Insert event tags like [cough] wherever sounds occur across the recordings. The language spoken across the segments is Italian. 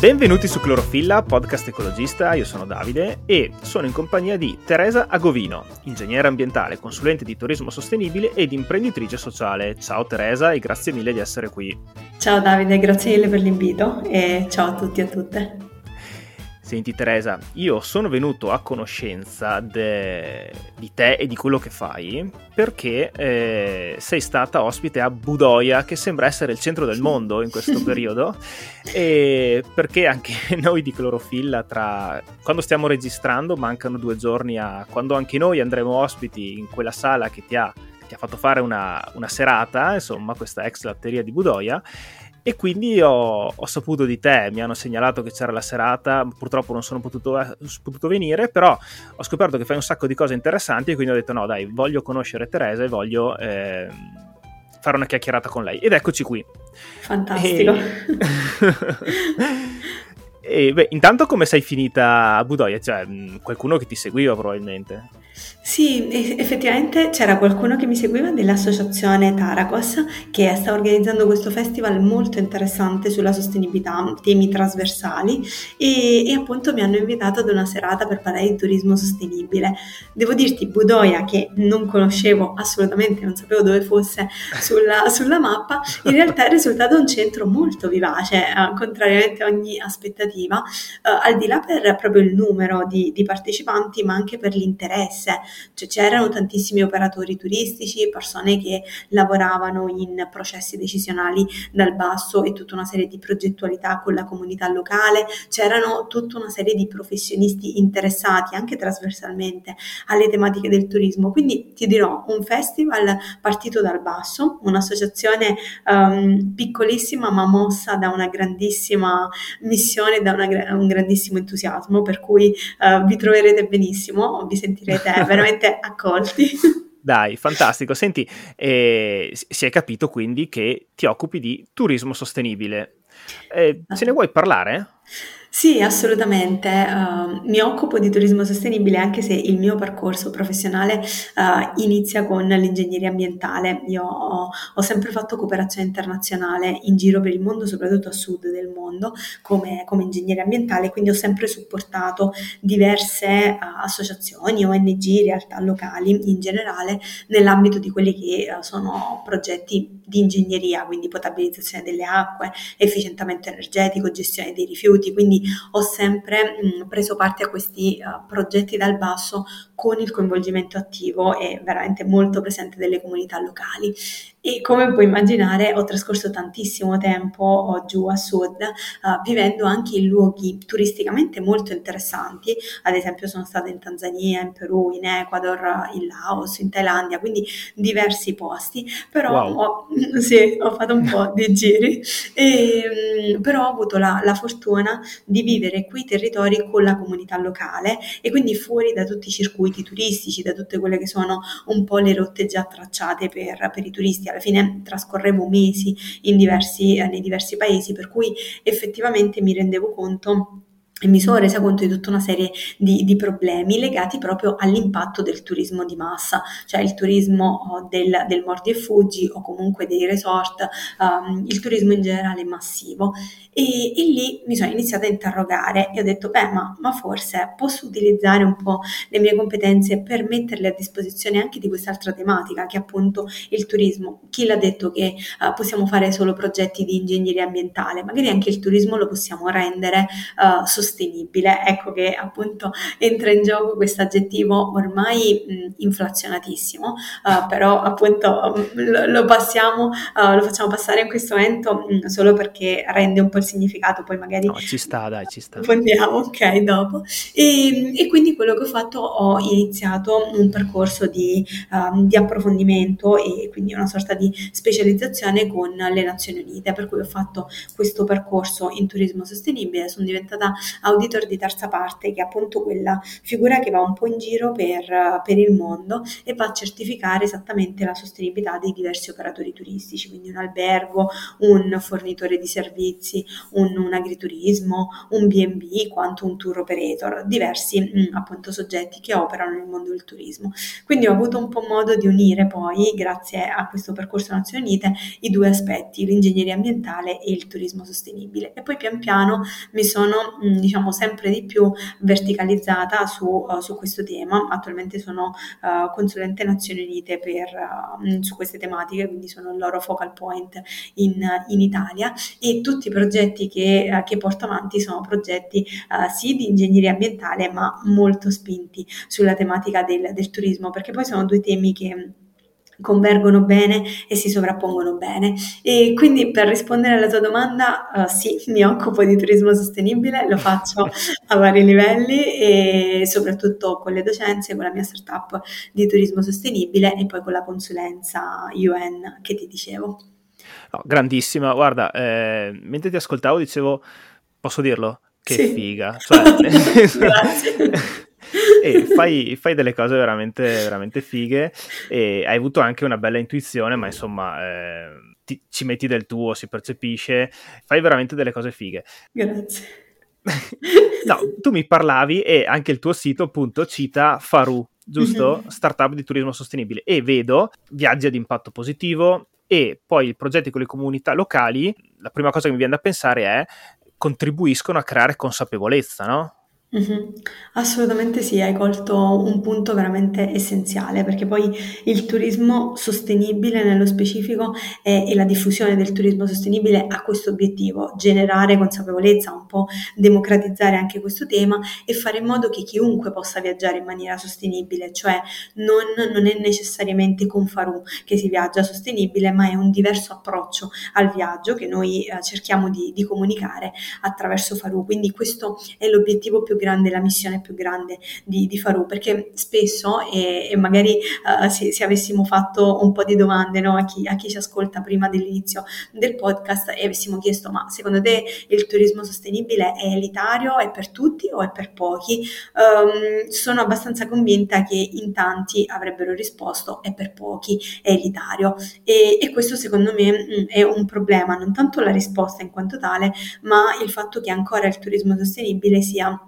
Benvenuti su Clorofilla, podcast ecologista, io sono Davide e sono in compagnia di Teresa Agovino, ingegnere ambientale, consulente di turismo sostenibile ed imprenditrice sociale. Ciao Teresa e grazie mille di essere qui. Ciao Davide, grazie mille per l'invito e ciao a tutti e a tutte. Senti Teresa, io sono venuto a conoscenza de... di te e di quello che fai perché eh, sei stata ospite a Budoia, che sembra essere il centro del mondo in questo [laughs] periodo, e perché anche [laughs] noi di Clorofilla, tra... quando stiamo registrando, mancano due giorni a quando anche noi andremo ospiti in quella sala che ti ha, ti ha fatto fare una, una serata, insomma, questa ex latteria di Budoia e quindi ho, ho, saputo di te, mi hanno segnalato che c'era la serata, purtroppo non sono potuto, eh, potuto, venire, però ho scoperto che fai un sacco di cose interessanti e quindi ho detto no dai, voglio conoscere Teresa e voglio eh, fare una chiacchierata con lei. Ed eccoci qui. Fantastico. E... [laughs] e beh, intanto come sei finita a Budoia? Cioè, qualcuno che ti seguiva probabilmente. Sì, effettivamente c'era qualcuno che mi seguiva dell'associazione Taracos che sta organizzando questo festival molto interessante sulla sostenibilità, temi trasversali e, e appunto mi hanno invitato ad una serata per parlare di turismo sostenibile. Devo dirti, Budoia, che non conoscevo assolutamente, non sapevo dove fosse sulla, [laughs] sulla mappa, in realtà è risultato un centro molto vivace, eh, contrariamente a ogni aspettativa, eh, al di là per proprio il numero di, di partecipanti, ma anche per l'interesse sé, cioè c'erano tantissimi operatori turistici, persone che lavoravano in processi decisionali dal basso e tutta una serie di progettualità con la comunità locale, c'erano tutta una serie di professionisti interessati anche trasversalmente alle tematiche del turismo. Quindi ti dirò, un festival partito dal basso, un'associazione um, piccolissima ma mossa da una grandissima missione, da una, un grandissimo entusiasmo, per cui uh, vi troverete benissimo, vi sentirete veramente accolti. [laughs] Dai, fantastico. Senti, eh, si è capito quindi che ti occupi di turismo sostenibile. Eh, ce ne vuoi parlare? Sì, assolutamente. Uh, mi occupo di turismo sostenibile anche se il mio percorso professionale uh, inizia con l'ingegneria ambientale. Io ho, ho, sempre fatto cooperazione internazionale in giro per il mondo, soprattutto a sud del mondo, come, come ingegnere ambientale, quindi ho sempre supportato diverse uh, associazioni, ONG, realtà locali in generale, nell'ambito di quelli che sono progetti di ingegneria, quindi potabilizzazione delle acque, efficientamento energetico, gestione dei rifiuti, quindi ho sempre mh, preso parte a questi uh, progetti dal basso con il coinvolgimento attivo e veramente molto presente delle comunità locali. E come puoi immaginare ho trascorso tantissimo tempo giù a sud uh, vivendo anche in luoghi turisticamente molto interessanti, ad esempio sono stata in Tanzania, in Perù, in Ecuador, in Laos, in Thailandia, quindi diversi posti, però wow. ho, [laughs] sì, ho fatto un po' di giri, e, però ho avuto la, la fortuna di vivere quei territori con la comunità locale e quindi fuori da tutti i circuiti turistici, da tutte quelle che sono un po' le rotte già tracciate per, per i turisti. Alla fine trascorrevo mesi diversi, eh, nei diversi paesi, per cui effettivamente mi rendevo conto e mi sono resa conto di tutta una serie di, di, problemi legati proprio all'impatto del turismo di massa, cioè il turismo oh, del, del mordi e fuggi o comunque dei resort, um, il turismo in generale massivo. E, e, lì mi sono iniziata a interrogare e ho detto, beh, ma, ma, forse posso utilizzare un po' le mie competenze per metterle a disposizione anche di quest'altra tematica, che è appunto il turismo. Chi l'ha detto che uh, possiamo fare solo progetti di ingegneria ambientale? Magari anche il turismo lo possiamo rendere uh, sostenibile. Ecco che appunto entra in gioco questo aggettivo ormai mh, inflazionatissimo, uh, però appunto mh, lo, lo, passiamo, lo facciamo passare in questo momento mh, solo perché rende un po' il significato, poi magari... No, ci sta, dai, ci sta. Approfondiamo, ok, dopo. E, e, quindi quello che ho fatto, ho iniziato un percorso di, um, di, approfondimento e quindi una sorta di specializzazione con le Nazioni Unite, per cui ho fatto questo percorso in turismo sostenibile, sono diventata auditor di terza parte, che è appunto quella figura che va un po' in giro per, per il mondo e va a certificare esattamente la sostenibilità dei diversi operatori turistici, quindi un albergo, un fornitore di servizi, un, un agriturismo, un B&B, quanto un tour operator, diversi mm, appunto soggetti che operano nel mondo del turismo. Quindi ho avuto un po' modo di unire poi, grazie a questo percorso Nazioni Unite, i due aspetti, l'ingegneria ambientale e il turismo sostenibile. E poi pian piano mi sono, mh, mm, diciamo, sempre di più verticalizzata su, uh, su questo tema. Attualmente sono uh, consulente Nazioni Unite per, uh, su queste tematiche, quindi sono il loro focal point in, in Italia e tutti i progetti che, che porto avanti sono progetti sì di ingegneria ambientale ma molto spinti sulla tematica del, del turismo perché poi sono due temi che convergono bene e si sovrappongono bene. E quindi per rispondere alla tua domanda, uh, sì, mi occupo di turismo sostenibile, lo faccio [laughs] a vari livelli e soprattutto con le docenze, con la mia startup di turismo sostenibile e poi con la consulenza UN che ti dicevo. No, grandissima, guarda, eh, mentre ti ascoltavo dicevo, posso dirlo? Che sì. figa. [laughs] Cioè, Grazie [laughs] e fai, fai, delle cose veramente, veramente fighe e hai avuto anche una bella intuizione, ma insomma eh, ti, ci metti del tuo, si percepisce, fai veramente delle cose fighe. Grazie. no, tu mi parlavi e anche il tuo sito appunto cita Faru, giusto? Mm-hmm. Startup di turismo sostenibile e vedo viaggi ad impatto positivo e poi i progetti con le comunità locali, la prima cosa che mi viene da pensare è contribuiscono a creare consapevolezza, no? Mh-mh. Assolutamente sì, hai colto un punto veramente essenziale, perché poi il turismo sostenibile nello specifico e la diffusione del turismo sostenibile ha questo obiettivo: generare consapevolezza, un po' democratizzare anche questo tema e fare in modo che chiunque possa viaggiare in maniera sostenibile, cioè non non è necessariamente con Farù che si viaggia sostenibile, ma è un diverso approccio al viaggio che noi, ehm, cerchiamo di di comunicare attraverso Farù. Quindi questo è l'obiettivo più grande, la missione più grande di, di Farù, perché spesso, e, e magari uh, se, se, avessimo fatto un po' di domande no, a, chi, a, chi, ci ascolta prima dell'inizio del podcast e avessimo chiesto ma secondo te il turismo sostenibile è elitario, è per tutti o è per pochi? Um, sono abbastanza convinta che in tanti avrebbero risposto è per pochi, è elitario e, e questo secondo me mm, è un problema, non tanto la risposta in quanto tale, ma il fatto che ancora il turismo sostenibile sia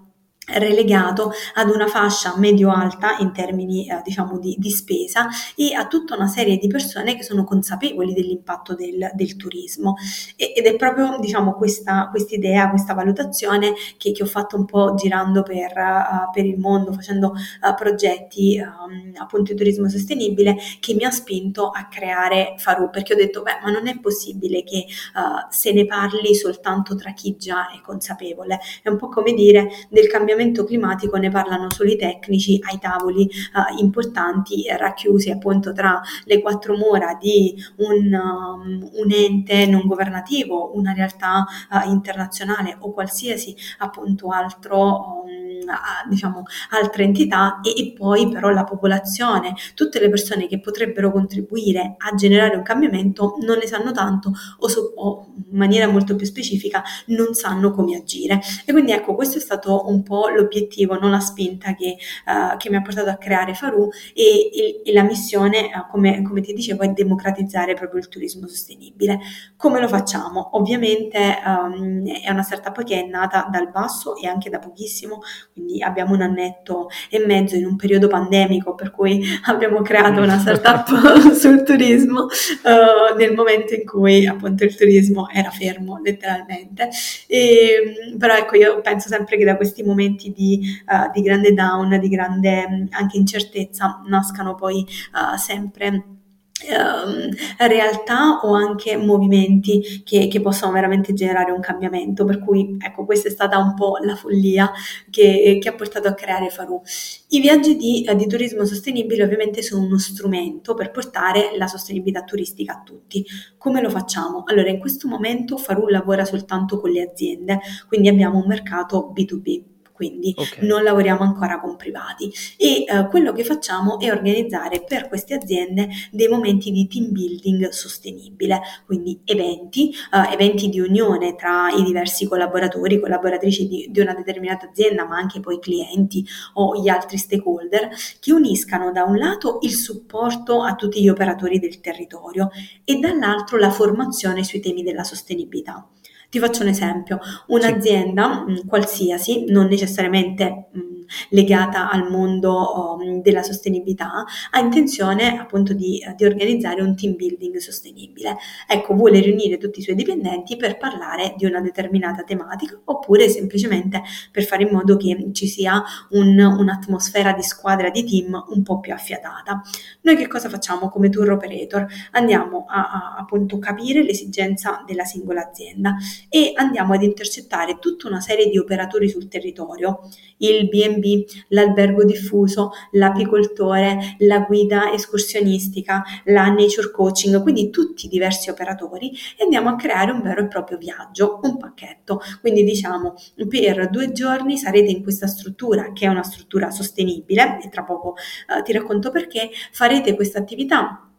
relegato ad una fascia medio-alta in termini eh, diciamo di, di, spesa e a tutta una serie di persone che sono consapevoli dell'impatto del, del turismo. E, ed è proprio diciamo questa idea, questa valutazione che, che, ho fatto un po' girando per, uh, per il mondo facendo uh, progetti um, appunto di turismo sostenibile che mi ha spinto a creare Faru perché ho detto beh ma non è possibile che uh, se ne parli soltanto tra chi già è consapevole è un po' come dire del cambiamento cambiamento climatico ne parlano solo i tecnici ai tavoli uh, importanti racchiusi appunto tra le quattro mura di un, um, un ente non governativo, una realtà uh, internazionale o qualsiasi appunto altro um, diciamo altre entità e, e, poi però la popolazione, tutte le persone che potrebbero contribuire a generare un cambiamento non ne sanno tanto o, so, o in maniera molto più specifica non sanno come agire. E quindi ecco, questo è stato un po' l'obiettivo, non la spinta che, uh, che mi ha portato a creare Faru e, e, e la missione, uh, come, come, ti dicevo, è democratizzare proprio il turismo sostenibile. Come lo facciamo? Ovviamente um, è una startup che è nata dal basso e anche da pochissimo, quindi abbiamo un annetto e mezzo in un periodo pandemico per cui [laughs] abbiamo creato una startup [laughs] sul turismo uh, nel momento in cui appunto il turismo era fermo letteralmente. E, però ecco, io penso sempre che da questi momenti di, uh, di grande down, di grande anche incertezza, nascano poi uh, sempre Ehm, realtà o anche movimenti che, che, possono veramente generare un cambiamento. Per cui, ecco, questa è stata un po' la follia che, che ha portato a creare Faru. I viaggi di, di, turismo sostenibile ovviamente sono uno strumento per portare la sostenibilità turistica a tutti. Come lo facciamo? Allora, in questo momento Faru lavora soltanto con le aziende, quindi abbiamo un mercato B2B quindi okay. non lavoriamo ancora con privati e eh, quello che facciamo è organizzare per queste aziende dei momenti di team building sostenibile, quindi eventi, eh, eventi di unione tra i diversi collaboratori, collaboratrici di, di una determinata azienda, ma anche poi clienti o gli altri stakeholder che uniscano da un lato il supporto a tutti gli operatori del territorio e dall'altro la formazione sui temi della sostenibilità. Ti faccio un esempio, un'azienda sì. qualsiasi, non necessariamente mh, legata al mondo um, della sostenibilità, ha intenzione appunto di, di, organizzare un team building sostenibile. Ecco, vuole riunire tutti i suoi dipendenti per parlare di una determinata tematica oppure semplicemente per fare in modo che ci sia un, un'atmosfera di squadra di team un po' più affiatata. Noi che cosa facciamo come tour operator? Andiamo a, a appunto capire l'esigenza della singola azienda e andiamo ad intercettare tutta una serie di operatori sul territorio, il BNB B&B, l'albergo diffuso, l'apicoltore, la guida escursionistica, la nature coaching, quindi tutti i diversi operatori e andiamo a creare un vero e proprio viaggio, un pacchetto. Quindi diciamo per due giorni sarete in questa struttura che è una struttura sostenibile e tra poco eh, ti racconto perché farete questa attività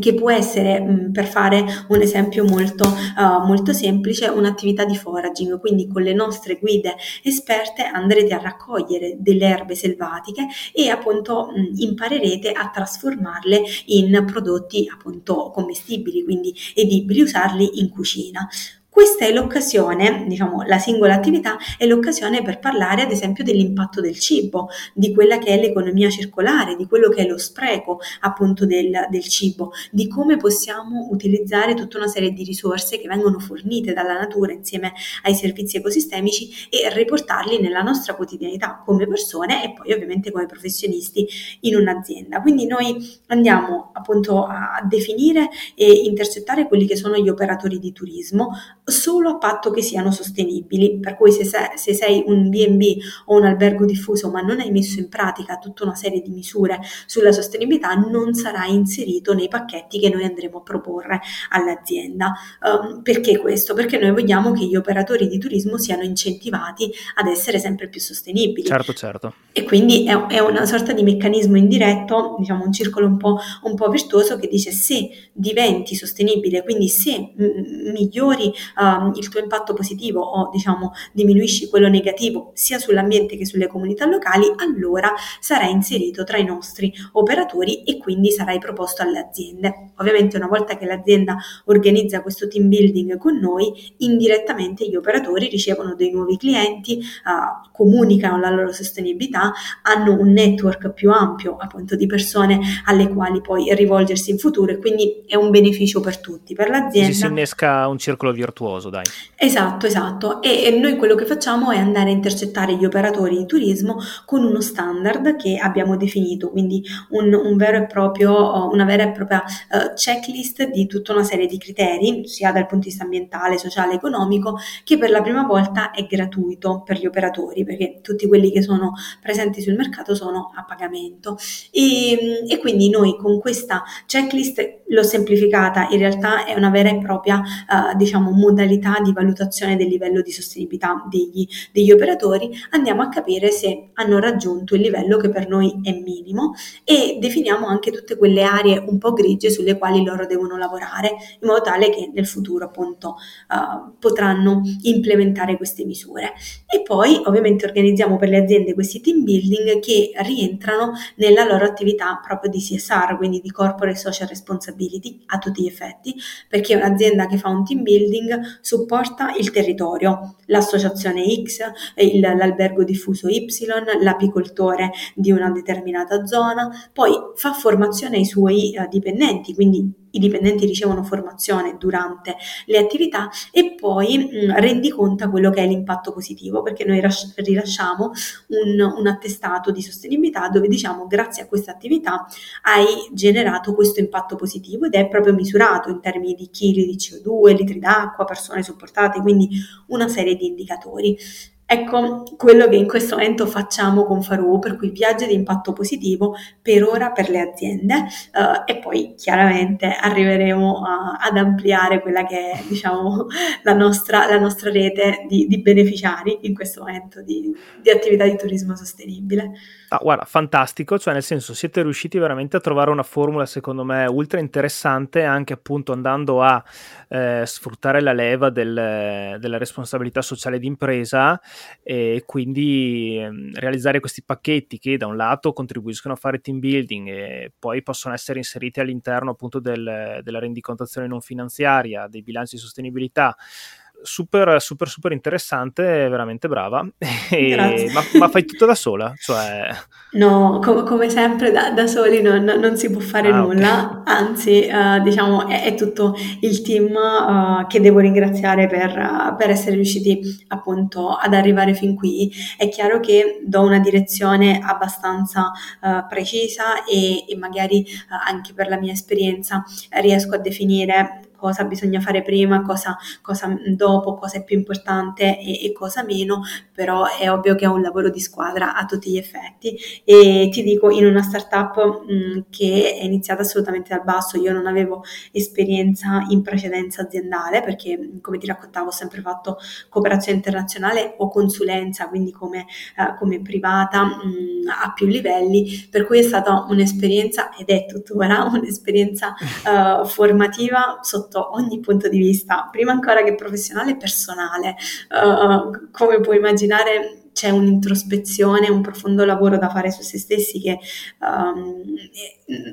che può essere, mh, per fare un esempio molto, uh, molto semplice, un'attività di foraging, quindi con le nostre guide esperte andrete a raccogliere delle erbe selvatiche e appunto mh, imparerete a trasformarle in prodotti appunto commestibili, quindi edibili, usarli in cucina. Questa è l'occasione, diciamo, la singola attività è l'occasione per parlare ad esempio dell'impatto del cibo, di quella che è l'economia circolare, di quello che è lo spreco appunto del, del cibo, di come possiamo utilizzare tutta una serie di risorse che vengono fornite dalla natura insieme ai servizi ecosistemici e riportarli nella nostra quotidianità come persone e poi ovviamente come professionisti in un'azienda. Quindi noi andiamo appunto a definire e intercettare quelli che sono gli operatori di turismo solo a patto che siano sostenibili, per cui se, se, se sei un B&B o un albergo diffuso ma non hai messo in pratica tutta una serie di misure sulla sostenibilità non sarai inserito nei pacchetti che noi andremo a proporre all'azienda. Um, perché questo? Perché noi vogliamo che gli operatori di turismo siano incentivati ad essere sempre più sostenibili. Certo, certo. E quindi è, è una sorta di meccanismo indiretto, diciamo un circolo un po', un po virtuoso che dice se diventi sostenibile, quindi se m- migliori um, il tuo impatto positivo o diciamo diminuisci quello negativo sia sull'ambiente che sulle comunità locali, allora sarai inserito tra i nostri operatori e quindi sarai proposto alle aziende. Ovviamente una volta che l'azienda organizza questo team building con noi, indirettamente gli operatori ricevono dei nuovi clienti, uh, comunicano la loro sostenibilità, hanno un network più ampio appunto di persone alle quali poi rivolgersi in futuro e quindi è un beneficio per tutti, per l'azienda. Si innesca un circolo virtuoso virtuoso, dai. Esatto, esatto. E, e, noi quello che facciamo è andare a intercettare gli operatori di turismo con uno standard che abbiamo definito, quindi un, un proprio, una vera e propria uh, checklist di tutta una serie di criteri, sia dal punto di vista ambientale, sociale, economico, che per la prima volta è gratuito per gli operatori, perché tutti quelli che sono presenti sul mercato sono a pagamento. E, e quindi noi con questa checklist l'ho semplificata, in realtà è una vera e propria, uh, diciamo, modalità di valutazione del livello di sostenibilità degli, degli operatori, andiamo a capire se hanno raggiunto il livello che per noi è minimo e definiamo anche tutte quelle aree un po' grigie sulle quali loro devono lavorare, in modo tale che nel futuro appunto uh, potranno implementare queste misure. E poi ovviamente organizziamo per le aziende questi team building che rientrano nella loro attività proprio di CSR, quindi di corporate social responsibility a tutti gli effetti, perché un'azienda che fa un team building supporta il territorio, l'associazione X, il, l'albergo diffuso Y, l'apicoltore di una determinata zona, poi fa formazione ai suoi uh, dipendenti, quindi i dipendenti ricevono formazione durante le attività e poi mh, mm, rendi conto quello che è l'impatto positivo, perché noi ras- rilasciamo un, un, attestato di sostenibilità dove diciamo grazie a questa attività hai generato questo impatto positivo ed è proprio misurato in termini di chili di CO2, litri d'acqua, persone supportate, quindi una serie di indicatori. Ecco quello che in questo momento facciamo con Faru, per cui viaggi di impatto positivo per ora per le aziende uh, e poi chiaramente arriveremo a, ad ampliare quella che è diciamo, la, nostra, la nostra rete di, di, beneficiari in questo momento di, di attività di turismo sostenibile. Ah, guarda, fantastico, cioè nel senso siete riusciti veramente a trovare una formula secondo me ultra interessante anche appunto andando a eh, sfruttare la leva del, della responsabilità sociale d'impresa e quindi eh, realizzare questi pacchetti che da un lato contribuiscono a fare team building e poi possono essere inseriti all'interno appunto del, della rendicontazione non finanziaria, dei bilanci di sostenibilità super, super, super interessante, veramente brava. [laughs] E, ma, ma, fai tutto da sola? Cioè... No, com- come sempre da, da soli non, non, si può fare ah, nulla, okay. anzi uh, diciamo è, è, tutto il team uh, che devo ringraziare per, uh, per, essere riusciti appunto ad arrivare fin qui. È chiaro che do una direzione abbastanza precisa e, e magari anche per la mia esperienza riesco a definire cosa bisogna fare prima, cosa, cosa dopo, cosa è più importante e, e, cosa meno, però è ovvio che è un lavoro di squadra a tutti gli effetti. E ti dico in una startup mh, che è iniziata assolutamente dal basso, io non avevo esperienza in precedenza aziendale perché come ti raccontavo ho sempre fatto cooperazione internazionale o consulenza, quindi come, uh, come privata mh, a più livelli, per cui è stata un'esperienza ed è tuttora [laughs] un'esperienza uh, formativa sotto sotto ogni punto di vista, prima ancora che professionale e personale. Uh, come puoi immaginare c'è un'introspezione, un profondo lavoro da fare su se stessi che um,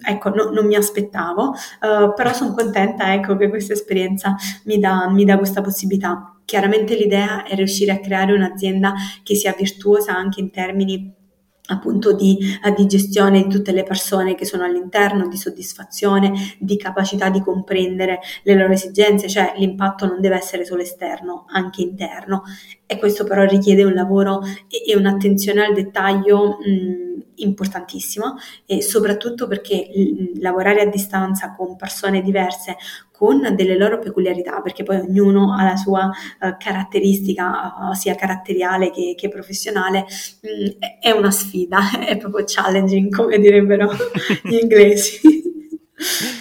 ecco, no, non mi aspettavo, uh, però sono contenta ecco, che questa esperienza mi dà, mi dà questa possibilità. Chiaramente l'idea è riuscire a creare un'azienda che sia virtuosa anche in termini appunto di, uh, di, gestione di tutte le persone che sono all'interno, di soddisfazione, di capacità di comprendere le loro esigenze, cioè l'impatto non deve essere solo esterno, anche interno. E questo però richiede un lavoro e, e un'attenzione al dettaglio mh, importantissima e soprattutto perché mh, lavorare a distanza con persone diverse con delle loro peculiarità, perché poi ognuno ha la sua uh, caratteristica, uh, sia caratteriale che, che professionale, mh, è una sfida, [laughs] è proprio challenging, come direbbero gli inglesi. [laughs]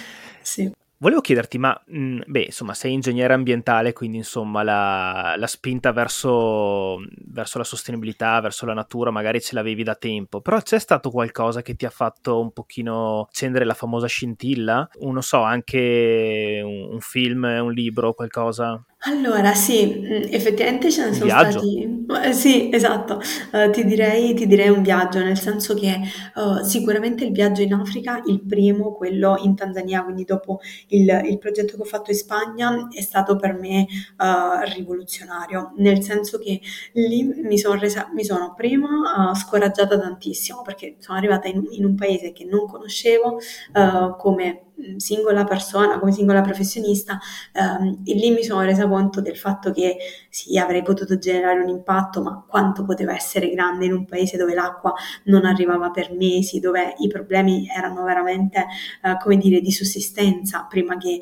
Volevo chiederti, ma mh, beh, insomma, sei ingegnere ambientale, quindi insomma la, la spinta verso, verso, la sostenibilità, verso la natura, magari ce l'avevi da tempo, però c'è stato qualcosa che ti ha fatto un pochino accendere la famosa scintilla? Non so, anche un, un film, un libro, qualcosa? Allora, sì, mm, effettivamente ce ne Un sono viaggio? stati. Sì, esatto, Eh, ti direi, ti direi un viaggio, nel senso che eh, sicuramente il viaggio in Africa, il primo, quello in Tanzania, quindi dopo il, il progetto che ho fatto in Spagna, è stato per me eh, rivoluzionario, nel senso che lì mi sono resa, mi sono prima eh, scoraggiata tantissimo perché sono arrivata in, in un paese che non conoscevo, eh, come singola persona, come singola professionista, ehm, e lì mi sono resa conto del fatto che sì, avrei potuto generare un impatto, ma quanto poteva essere grande in un paese dove l'acqua non arrivava per mesi, dove i problemi erano veramente, eh, come dire, di sussistenza prima che,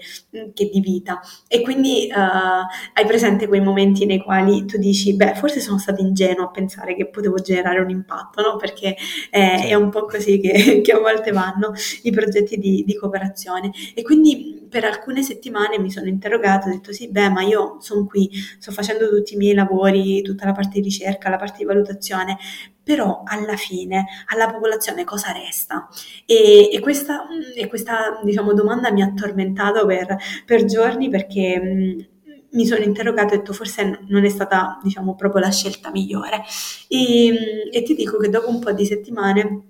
che di vita. E quindi eh, hai presente quei momenti nei quali tu dici, beh, forse sono stata ingenua a pensare che potevo generare un impatto, no? Perché eh, è un po' così che, [laughs] che a volte vanno i progetti di, di cooperazione situazione e quindi per alcune settimane mi sono interrogata, ho detto sì, beh, ma io sono qui, sto facendo tutti i miei lavori, tutta la parte di ricerca, la parte di valutazione, però alla fine alla popolazione cosa resta? E, e questa, e questa diciamo, domanda mi ha tormentato per, per giorni perché mh, mi sono interrogata e ho detto forse non è stata diciamo proprio la scelta migliore e, e ti dico che dopo un po' di settimane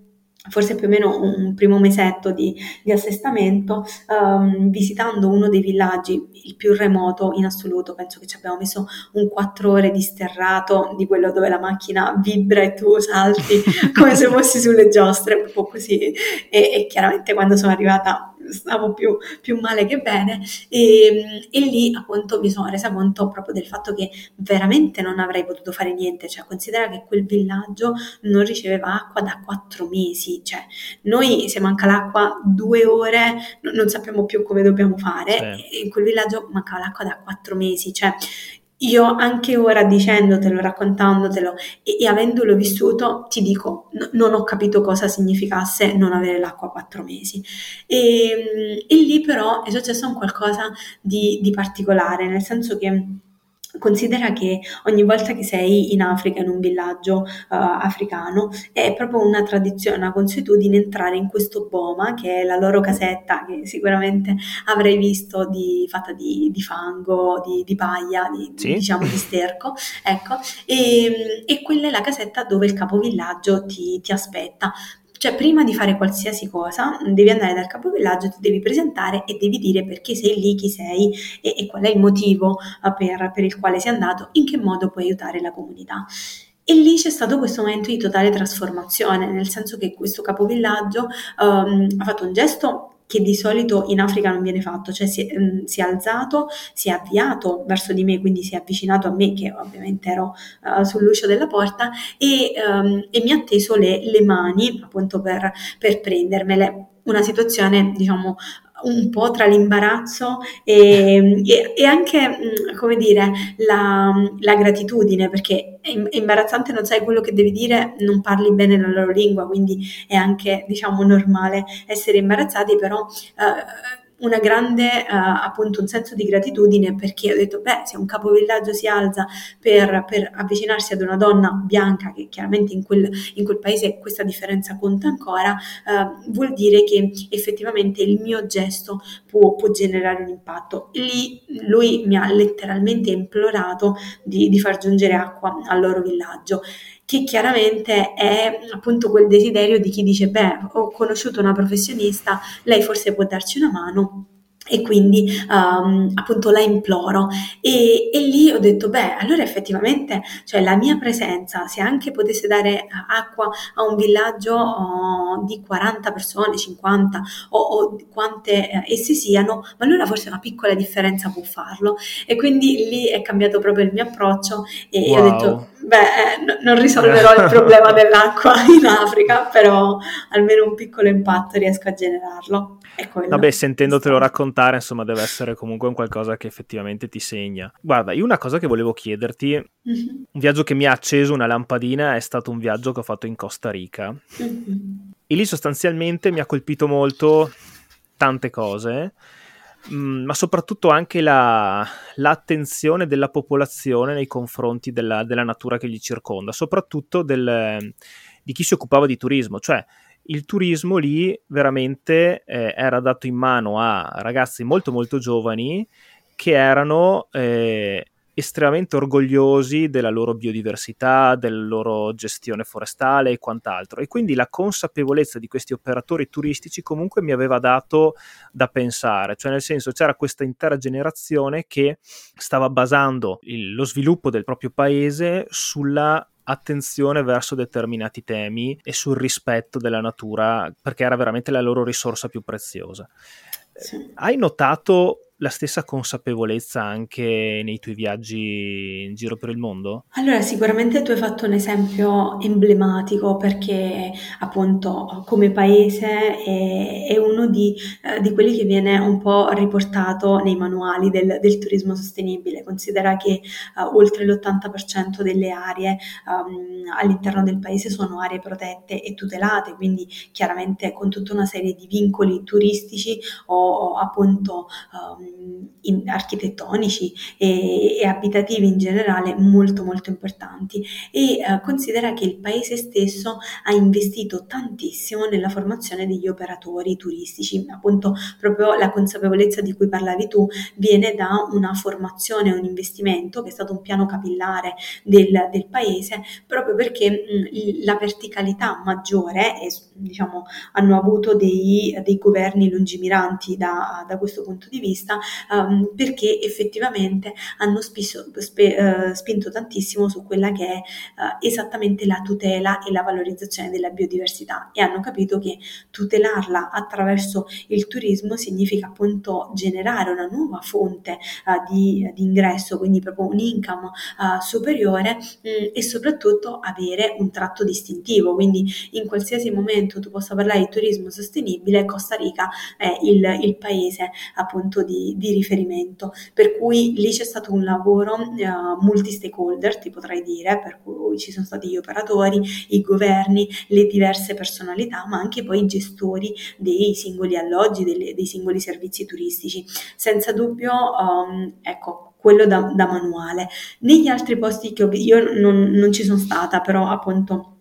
forse più o meno un primo mesetto di, di assestamento, um, visitando uno dei villaggi, il più remoto in assoluto, penso che ci abbiamo messo un 4 ore di sterrato, di quello dove la macchina vibra e tu salti [laughs] come se fossi sulle giostre, un po' così. E, e chiaramente quando sono arrivata stavo più, più male che bene e, e, lì appunto mi sono resa conto proprio del fatto che veramente non avrei potuto fare niente, cioè considera che quel villaggio non riceveva acqua da quattro mesi, cioè noi se manca l'acqua due ore non sappiamo più come dobbiamo fare sì. e in quel villaggio mancava l'acqua da quattro mesi, cioè io anche ora dicendotelo, raccontandotelo e, e avendolo vissuto, ti dico, n- non ho capito cosa significasse non avere l'acqua quattro mesi. E, e lì però è successo un qualcosa di, di particolare, nel senso che Considera che ogni volta che sei in Africa, in un villaggio uh, africano, è proprio una tradizione, una consuetudine entrare in questo boma, che è la loro casetta, che sicuramente avrei visto di, fatta di, di fango, di, di paglia, di, sì. diciamo di sterco, ecco, e, e, quella è la casetta dove il capovillaggio ti, ti aspetta. Cioè, prima di fare qualsiasi cosa, devi andare dal capovillaggio, ti devi presentare e devi dire perché sei lì, chi sei e, e qual è il motivo uh, per, per il quale sei andato, in che modo puoi aiutare la comunità. E lì c'è stato questo momento di totale trasformazione, nel senso che questo capovillaggio um, ha fatto un gesto che di solito in Africa non viene fatto, cioè si um, si è, alzato, si è avviato verso di me, quindi si è avvicinato a me, che ovviamente ero uh, sull'uscio della porta, e, um, e, mi ha teso le, le mani appunto per, per prendermele. Una situazione, diciamo, un po' tra l'imbarazzo e, e, e anche, mm, come dire, la, la, gratitudine, perché è imbarazzante, non sai quello che devi dire, non parli bene la loro lingua, quindi è anche, diciamo, normale essere imbarazzati, però... Uh, una grande, uh, appunto, un senso di gratitudine perché ho detto, beh, se un capovillaggio si alza per, per avvicinarsi ad una donna bianca, che chiaramente in quel, in quel paese questa differenza conta ancora, uh, vuol dire che effettivamente il mio gesto può, può, generare un impatto. Lì lui mi ha letteralmente implorato di, di far giungere acqua al loro villaggio che chiaramente è appunto quel desiderio di chi dice, beh, ho conosciuto una professionista, lei forse può darci una mano e quindi um, appunto la imploro. E, e, lì ho detto beh allora effettivamente cioè la mia presenza se anche potesse dare acqua a un villaggio oh, di 40 persone 50 o, o quante eh, essi siano ma allora forse una piccola differenza può farlo e quindi lì è cambiato proprio il mio approccio e wow. ho detto beh eh, n- non risolverò il problema [laughs] dell'acqua in Africa però almeno un piccolo impatto riesco a generarlo Vabbè, sentendotelo raccontare, insomma, deve essere comunque un qualcosa che effettivamente ti segna. Guarda, io una cosa che volevo chiederti, mm-hmm. un viaggio che mi ha acceso una lampadina è stato un viaggio che ho fatto in Costa Rica. Mm-hmm. E lì sostanzialmente mi ha colpito molto tante cose, mh, mm, ma soprattutto anche la, l'attenzione della popolazione nei confronti della, della, natura che gli circonda, soprattutto del, di chi si occupava di turismo, cioè il turismo lì veramente eh, era dato in mano a ragazzi molto molto giovani che erano eh, estremamente orgogliosi della loro biodiversità, della loro gestione forestale e quant'altro. E quindi la consapevolezza di questi operatori turistici comunque mi aveva dato da pensare, cioè nel senso c'era questa intera generazione che stava basando il, lo sviluppo del proprio paese sulla attenzione verso determinati temi e sul rispetto della natura, perché era veramente la loro risorsa più preziosa. Sì. Hai notato la stessa consapevolezza anche nei tuoi viaggi in giro per il mondo? Allora, sicuramente tu hai fatto un esempio emblematico perché appunto come paese è, è uno di, eh, di, quelli che viene un po' riportato nei manuali del, del turismo sostenibile. Considera che uh, oltre l'80% delle aree um, all'interno del paese sono aree protette e tutelate, quindi chiaramente con tutta una serie di vincoli turistici o, o appunto um, architettonici e, e, abitativi in generale molto molto importanti. E eh, considera che il paese stesso ha investito tantissimo nella formazione degli operatori turistici, appunto proprio la consapevolezza di cui parlavi tu viene da una formazione, un investimento che è stato un piano capillare del, del paese proprio perché mh, la verticalità maggiore e diciamo hanno avuto dei, dei governi lungimiranti da, da questo punto di vista um, perché effettivamente hanno spiso, spe, uh, spinto tantissimo su quella che è uh, esattamente la tutela e la valorizzazione della biodiversità e hanno capito che tutelarla attraverso il turismo significa appunto generare una nuova fonte uh, di, di, ingresso, quindi proprio un income superiore mh, mm, e soprattutto avere un tratto distintivo, quindi in qualsiasi momento tu possa parlare di turismo sostenibile, Costa Rica è il, il paese appunto di di, riferimento. Per cui lì c'è stato un lavoro uh, multi-stakeholder, ti potrei dire, per cui ci sono stati gli operatori, i governi, le diverse personalità, ma anche poi i gestori dei singoli alloggi, delle, dei singoli servizi turistici. Senza dubbio, um, ecco, quello da, da, manuale. Negli altri posti che ho, io non, non ci sono stata, però appunto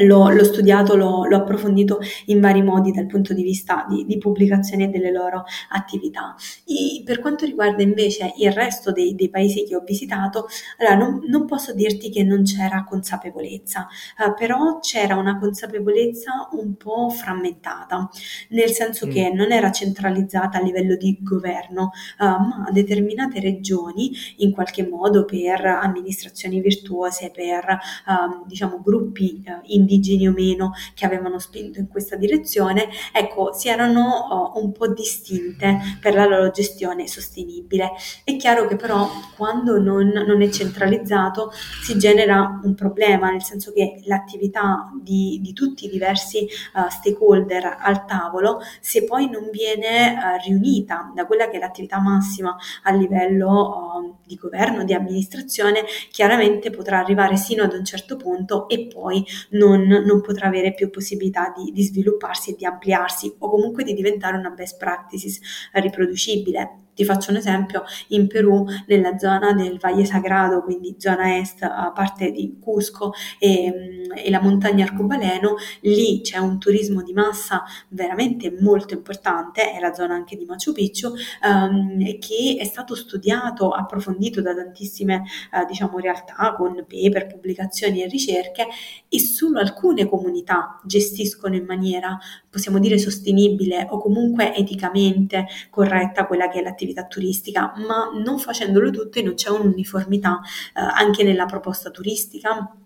L'ho, l'ho, studiato, l'ho, l'ho, approfondito in vari modi dal punto di vista di, di pubblicazioni e delle loro attività. E per quanto riguarda invece il resto dei, dei paesi che ho visitato, allora non, non, posso dirti che non c'era consapevolezza, eh, però c'era una consapevolezza un po' frammentata, nel senso mm. che non era centralizzata a livello di governo, eh, ma determinate regioni, in qualche modo per amministrazioni virtuose, per eh, diciamo gruppi in indigeni o meno che avevano spinto in questa direzione, ecco, si erano oh, un po' distinte per la loro gestione sostenibile. È chiaro che però quando non, non è centralizzato si genera un problema, nel senso che l'attività di, di tutti i diversi uh, stakeholder al tavolo, se poi non viene uh, riunita da quella che è l'attività massima a livello uh, di governo, di amministrazione, chiaramente potrà arrivare sino ad un certo punto e poi non non, non potrà avere più possibilità di, di svilupparsi e di ampliarsi o comunque di diventare una best practices riproducibile. Ti faccio un esempio, in Perù, nella zona del Valle Sagrado, quindi zona est, a parte di Cusco e, e, la montagna Arcobaleno, lì c'è un turismo di massa veramente molto importante, è la zona anche di Machu Picchu, um, che è stato studiato, approfondito da tantissime uh, diciamo, realtà con paper, pubblicazioni e ricerche e solo alcune comunità gestiscono in maniera, possiamo dire, sostenibile o comunque eticamente corretta quella che è l'attività l'attività turistica, ma non facendolo tutto non c'è un'uniformità eh, anche nella proposta turistica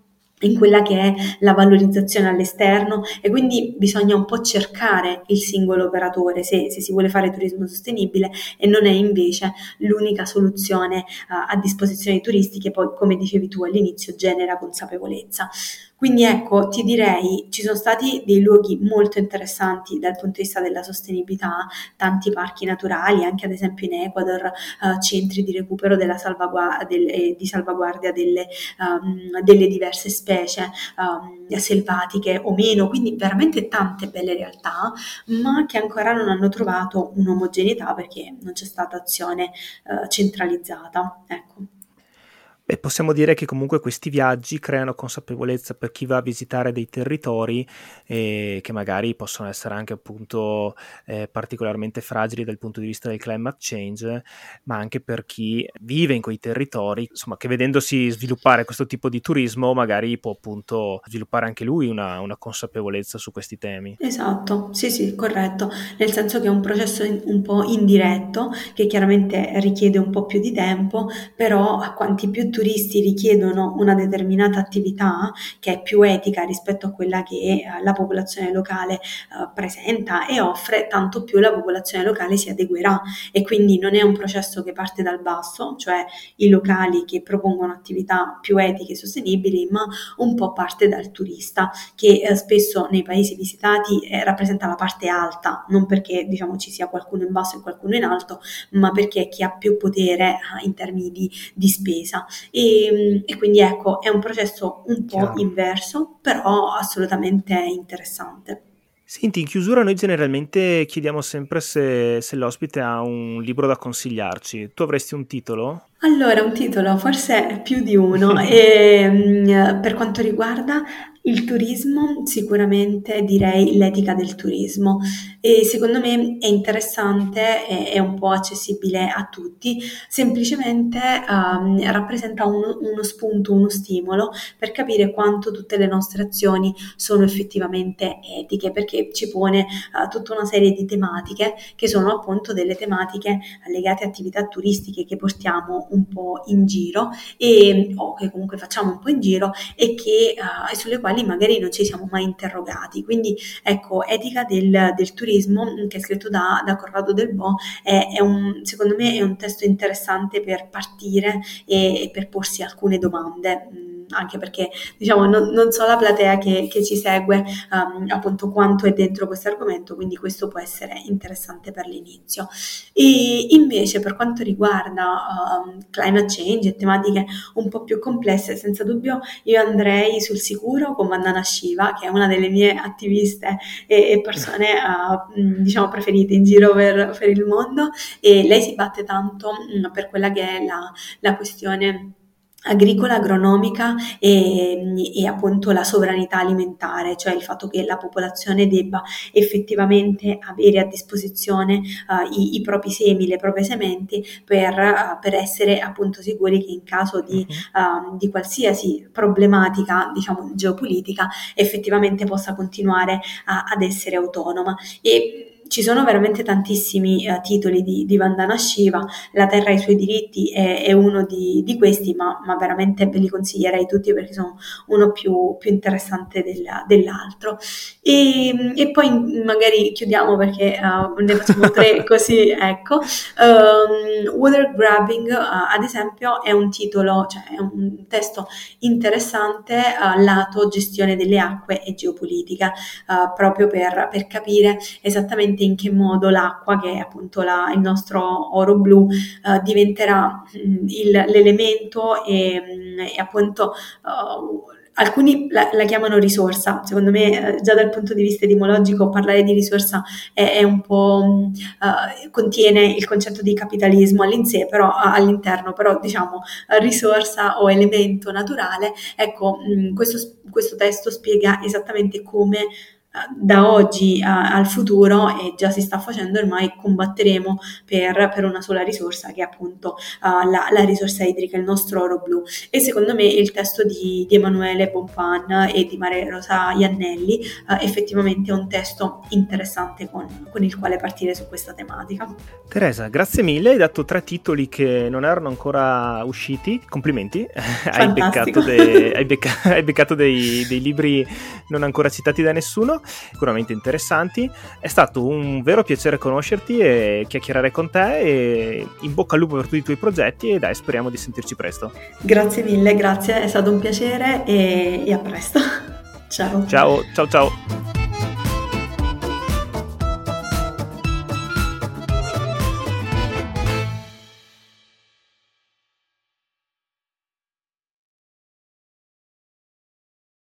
in quella che è la valorizzazione all'esterno e quindi bisogna un po' cercare il singolo operatore se, se si vuole fare turismo sostenibile e non è invece l'unica soluzione uh, a disposizione dei turisti che poi come dicevi tu all'inizio genera consapevolezza. Quindi ecco, ti direi, ci sono stati dei luoghi molto interessanti dal punto di vista della sostenibilità, tanti parchi naturali, anche ad esempio in Ecuador, uh, centri di recupero salvaguardia, del, eh, di salvaguardia delle, um, delle diverse specie um, selvatiche o meno, quindi veramente tante belle realtà, ma che ancora non hanno trovato un'omogeneità perché non c'è stata azione uh, centralizzata. Ecco. Beh, possiamo dire che comunque questi viaggi creano consapevolezza per chi va a visitare dei territori eh, che magari possono essere anche appunto eh, particolarmente fragili dal punto di vista del climate change, ma anche per chi vive in quei territori, insomma, che vedendosi sviluppare questo tipo di turismo magari può appunto sviluppare anche lui una, una consapevolezza su questi temi. Esatto, sì, sì, corretto, nel senso che è un processo un po' indiretto che chiaramente richiede un po' più di tempo, però a quanti più turisti richiedono una determinata attività che è più etica rispetto a quella che eh, la popolazione locale eh, presenta e offre, tanto più la popolazione locale si adeguerà. E quindi non è un processo che parte dal basso, cioè i locali che propongono attività più etiche e sostenibili, ma un po' parte dal turista che eh, spesso nei paesi visitati rappresenta la parte alta, non perché diciamo ci sia qualcuno in basso e qualcuno in alto, ma perché è chi ha più potere in termini di, di spesa e, e quindi ecco, è un processo un po' Chiaro. inverso, però assolutamente interessante. Senti, in chiusura noi generalmente chiediamo sempre se, se, l'ospite ha un libro da consigliarci. Tu avresti un titolo? Allora, un titolo, forse più di uno. [laughs] e, mm, per quanto riguarda il turismo, sicuramente direi l'etica del turismo e secondo me è interessante e è un po' accessibile a tutti, semplicemente um, rappresenta un, uno spunto, uno stimolo per capire quanto tutte le nostre azioni sono effettivamente etiche, perché ci pone uh, tutta una serie di tematiche che sono appunto delle tematiche legate a attività turistiche che portiamo un po' in giro e, o che comunque facciamo un po' in giro e che, uh, sulle quali magari non ci siamo mai interrogati. Quindi ecco, Etica del, del turismo, mm, che è scritto da, da Corrado Del Bo, è, è un, secondo me è un testo interessante per partire e, e per porsi alcune domande. Anche perché diciamo non, non so la platea che, che ci segue um, appunto quanto è dentro questo argomento, quindi questo può essere interessante per l'inizio. E invece per quanto riguarda um, climate change e tematiche un po' più complesse, senza dubbio io andrei sul sicuro con Vandana Shiva, che è una delle mie attiviste e, e persone uh, diciamo preferite in giro per, per, il mondo e lei si batte tanto mh, per quella che è la, la questione agricola, agronomica e, e, appunto la sovranità alimentare, cioè il fatto che la popolazione debba effettivamente avere a disposizione uh, i, i, propri semi, le proprie sementi per, uh, per, essere appunto sicuri che in caso di, uh, di qualsiasi problematica diciamo geopolitica effettivamente possa continuare a, ad essere autonoma. E, ci sono veramente tantissimi uh, titoli di, di, Vandana Shiva, La Terra e i suoi diritti è, è uno di, di questi, ma, ma, veramente ve li consiglierei tutti perché sono uno più, più interessante del, dell'altro. E, e, poi magari chiudiamo perché uh, ne facciamo [laughs] tre così, ecco. Um, Water Grabbing, uh, ad esempio, è un titolo, cioè è un testo interessante lato gestione delle acque e geopolitica, proprio per, per capire esattamente esattamente in che modo l'acqua, che è appunto la, il nostro oro blu, uh, diventerà mh, il, l'elemento e, mh, e appunto uh, alcuni la, la, chiamano risorsa, secondo me eh, già dal punto di vista etimologico parlare di risorsa è, è un po' uh, contiene il concetto di capitalismo all'insé, però all'interno, però diciamo risorsa o elemento naturale, ecco mh, questo, questo testo spiega esattamente come da oggi a, al futuro e già si sta facendo ormai combatteremo per, per una sola risorsa che è appunto uh, la, la, risorsa idrica, il nostro oro blu. E secondo me il testo di, di Emanuele Pompan e di Maria Rosa Iannelli uh, effettivamente è un testo interessante con, con, il quale partire su questa tematica. Teresa, grazie mille, hai dato tre titoli che non erano ancora usciti, complimenti, [laughs] hai beccato, de, hai, becca, [laughs] hai beccato dei, dei libri non ancora citati da nessuno sicuramente interessanti. È stato un vero piacere conoscerti e chiacchierare con te e in bocca al lupo per tutti i tuoi progetti e dai, speriamo di sentirci presto. Grazie mille, grazie, è stato un piacere e, e a presto. [laughs] Ciao. Ciao, ciao, ciao.